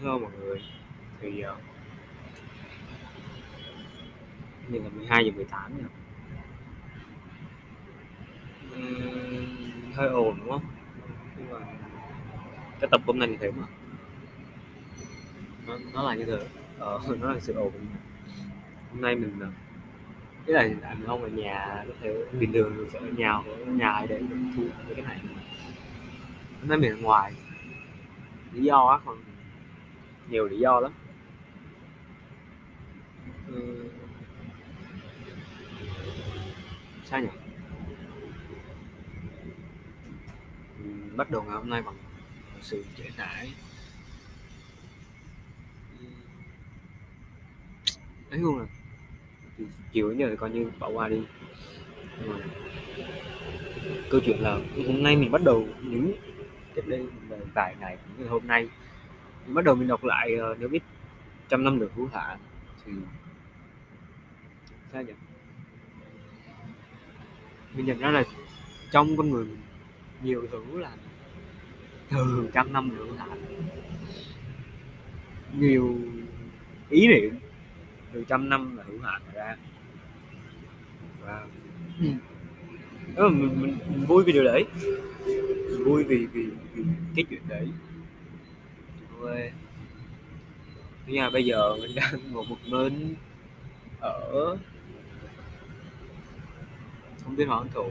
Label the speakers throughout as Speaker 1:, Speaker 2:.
Speaker 1: Hello mọi người Thì ờ, uh, Hiện là 12 giờ 18 nha. Uhm, Hơi ồn đúng không? Nhưng mà Cái tập hôm nay như thế mà Nó, nó là như thế. Ờ, nó là sự ồn. Hôm nay mình ờ, Cái là anh không ở nhà có thể bình thường mình sẽ ở nhà ở nhà ai để thu cái này. Hôm nay mình ở ngoài. Lý do á còn nhiều lý do lắm. Ừ. sao nhỉ? Ừ, bắt đầu ngày hôm nay bằng sự trễ nải. Ừ. Nói luôn là chiều đến giờ thì coi như bỏ qua đi. Mà câu chuyện là hôm nay mình bắt đầu những cách đây vài ngày những hôm nay bắt đầu mình đọc lại uh, nếu biết trăm năm được hữu hạn thì sao nhỉ? Mình nhận ra là trong con người mình nhiều thứ là từ trăm năm được hữu hạn nhiều ý niệm từ trăm năm là hữu hạn ra. Và đó mình, mình, mình vui vì điều đấy mình vui vì vì, vì cái chuyện đấy quê. Nhưng mà bây giờ mình đang ngồi một mình ở không biết hoàng thủ.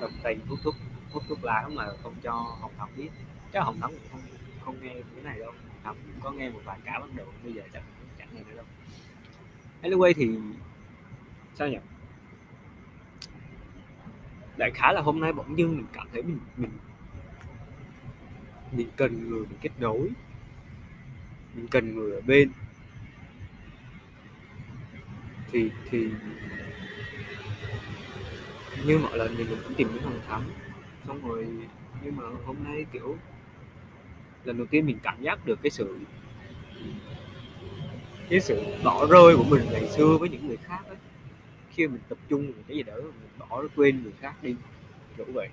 Speaker 1: Đồng tình hút thuốc hút thuốc lá mà không cho hồng thắm biết. Chắc hồng thắm cũng không không nghe cái này đâu. Thắm có nghe một vài cả bắt đầu, bây giờ chắc chẳng nghe nữa đâu. Anyway thì sao nhỉ? Đại khái là hôm nay bỗng dưng mình cảm thấy mình mình mình cần người để kết nối. Mình cần người ở bên. Thì thì như mọi lần thì mình cũng tìm những thằng thắm xong rồi, nhưng mà hôm nay, kiểu, lần đầu tiên mình cảm giác được cái sự cái sự bỏ rơi của mình ngày xưa với những người khác ấy khi mình tập trung vào cái gì đó, mình bỏ quên người khác đi, kiểu vậy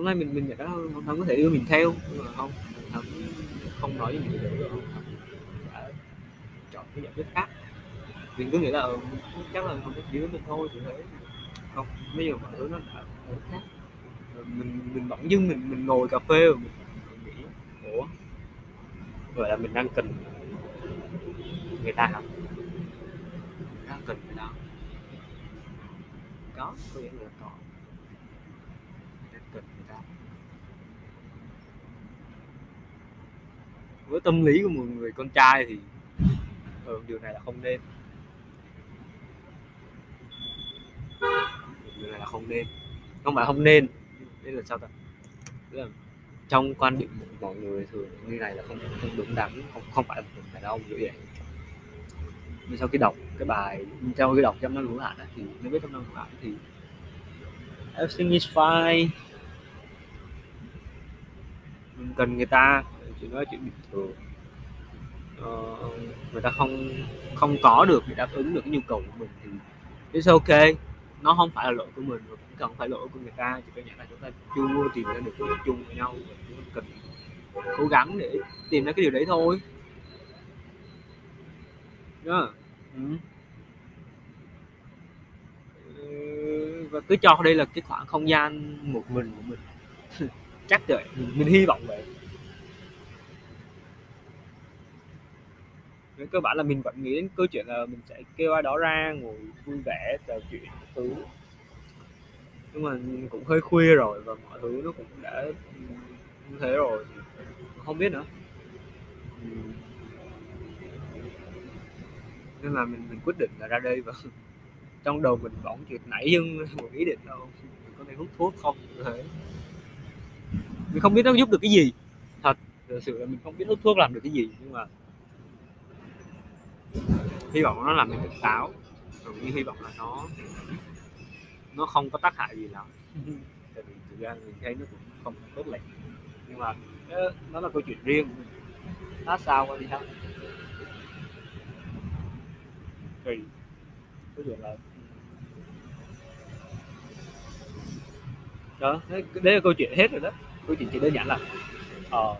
Speaker 1: hôm nay mình mình nhận không không có thể đưa mình theo nhưng mà không thắng không nói với mình được không? Đã chọn cái giải quyết khác. Mình cứ nghĩ là ừ, chắc là không có chỉ mình thôi thì thế. Không bây giờ mọi thứ nó đã khác. Mình mình bỗng dưng mình mình ngồi cà phê rồi mình, mình nghĩ ủa gọi là mình đang cần người ta không đang cần người ta có có nghĩa là có đang cần người ta với tâm lý của một người con trai thì ừ, điều này là không nên. Điều này là không nên. Không phải không nên. Nên là sao ta? Là trong quan điểm của mọi người thường như này là không không đúng đắn không không phải một đàn ông như vậy. Nhưng sau khi đọc cái bài sau khi đọc trong năm hữu hạn thì nếu biết trong năm hữu hạn thì everything is fine. Mình cần người ta chuyện đó là chuyện bình thường. Ờ, người ta không không có được để đáp ứng được cái nhu cầu của mình thì it's ok nó không phải là lỗi của mình và cũng cần phải lỗi của người ta chỉ có nghĩa là chúng ta chưa tìm ra được cái điểm chung với nhau. Và chúng ta cần cố gắng để tìm ra cái điều đấy thôi. Đó ừ. và cứ cho đây là cái khoảng không gian một mình của mình. Chắc mình, mình hy vọng vậy nên cơ bản là mình vẫn nghĩ đến câu chuyện là mình sẽ kêu ai đó ra ngồi vui vẻ trò chuyện thứ. Nhưng mà cũng hơi khuya rồi và mọi thứ nó cũng đã như thế rồi không biết nữa. Nên là mình mình quyết định là ra đây và trong đầu mình bỗng chuyện nảy dưng một ý định đâu mình có thể hút thuốc không thế. Mình không biết nó giúp được cái gì. Thật thực sự là mình không biết hút thuốc làm được cái gì, nhưng mà hy vọng nó làm mình tỉnh táo. Rồi như hy vọng là nó nó không có tác hại gì lắm. Tại vì thực ra mình thấy nó cũng không tốt lành. Nhưng mà nó là câu chuyện riêng. Hát sao qua đi hát thì câu chuyện là đó đấy, đấy là câu chuyện hết rồi đó. Câu chuyện chỉ đơn giản là ờ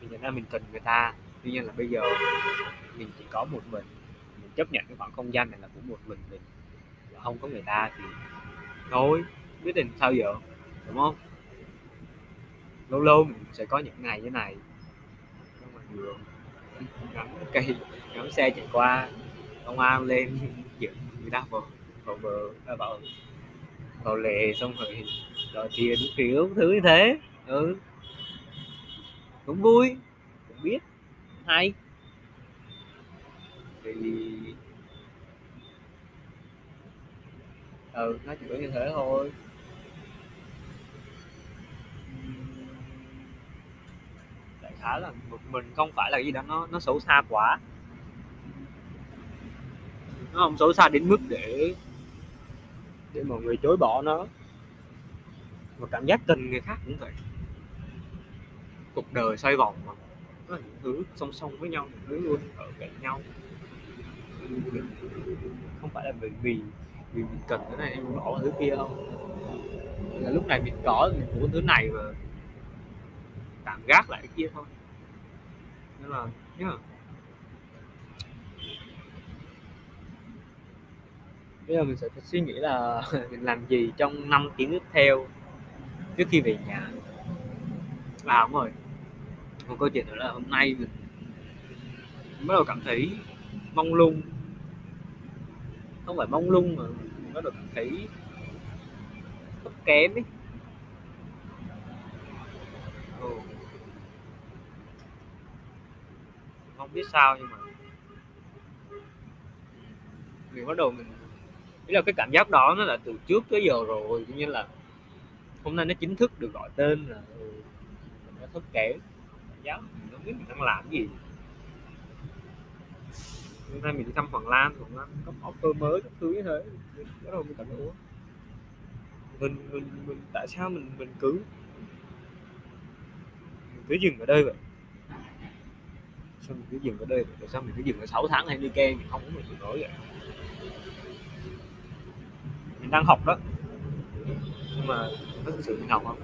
Speaker 1: mình nhận ra mình cần người ta. Tuy nhiên là bây giờ mình chỉ có một mình chấp nhận cái khoảng không gian này là của một mình mình. Không có người ta thì thôi quyết định sao giờ đúng không? Lâu lâu mình sẽ có những ngày như này. Trong ngoài đường ngắm cây ngắm xe chạy qua công an lên dựng người ta vào vào bờ à, vào vào lề xong rồi đòi tiền kiểu thứ như thế. Ừ. Cũng vui cũng biết. Hay thì ừ nó chỉ có như thế thôi. Đại khái là một mình không phải là gì đó nó nó xấu xa quá. Nó không xấu xa đến mức để để mọi người chối bỏ nó. Và cảm giác tình người khác cũng vậy. Cuộc đời xoay vòng mà. Có những thứ song song với nhau, những thứ luôn ở cạnh nhau không phải là vì vì vì mình cần cái này, em bỏ thứ kia không? Là lúc này mình có, mình muốn thứ này và tạm gác lại cái kia thôi. Nên là yeah. bây giờ mình sẽ phải suy nghĩ là mình làm gì trong năm tiếng tiếp theo trước khi về nhà. À đúng rồi, một câu chuyện nữa là hôm nay mình bắt đầu cảm thấy mong lung. Không phải mong lung mà nó được thấy thấp kém ấy. Ừ. không biết sao nhưng mà mình bắt đầu mình ý là cái cảm giác đó nó là từ trước tới giờ rồi như là hôm nay nó chính thức được gọi tên là ừ, nó thấp kém. Cảm giác mình không biết mình đang làm cái gì hôm nay mình đi thăm Hoàng Lan Hoàng Lan có offer mới các thứ như thế. Bắt đầu mình cảm thấy, ủa? Mình mình mình, tại sao mình mình cứ mình cứ dừng ở đây vậy? Sao mình cứ dừng ở đây vậy? Tại sao mình cứ dừng ở 6 tháng hay đi ken mình không có mình nói vậy. Mình đang học đó. Nhưng mà nó thực sự mình học không?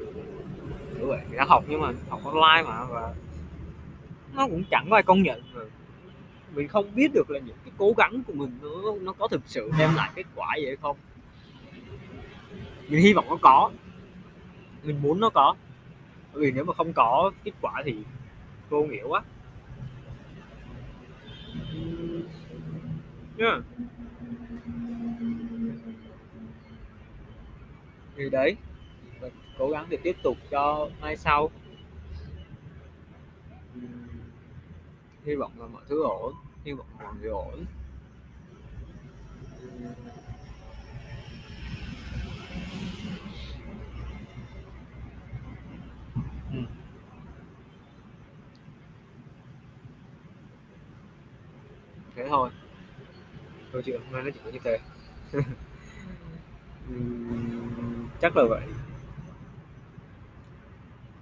Speaker 1: Đúng vậy, mình đang học nhưng mà học online mà và nó cũng chẳng có ai công nhận rồi mình không biết được là những cái cố gắng của mình nó nó có thực sự đem lại kết quả gì hay không. Mình hy vọng nó có. Mình muốn nó có. Bởi vì nếu mà không có kết quả thì vô nghĩa quá. Yeah. thì đấy, mình cố gắng để tiếp tục cho mai sau. Hy vọng là mọi thứ ổn. Hy vọng mọi người ổn. Ừ. thế thôi. Câu chuyện hôm nay nó chỉ có như thế. Chắc là vậy.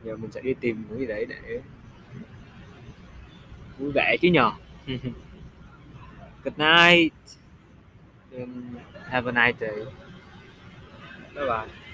Speaker 1: Giờ mình sẽ đi tìm cái gì đấy để vui vẻ chứ nhờ. Good night. And have a nice day. Bye bye.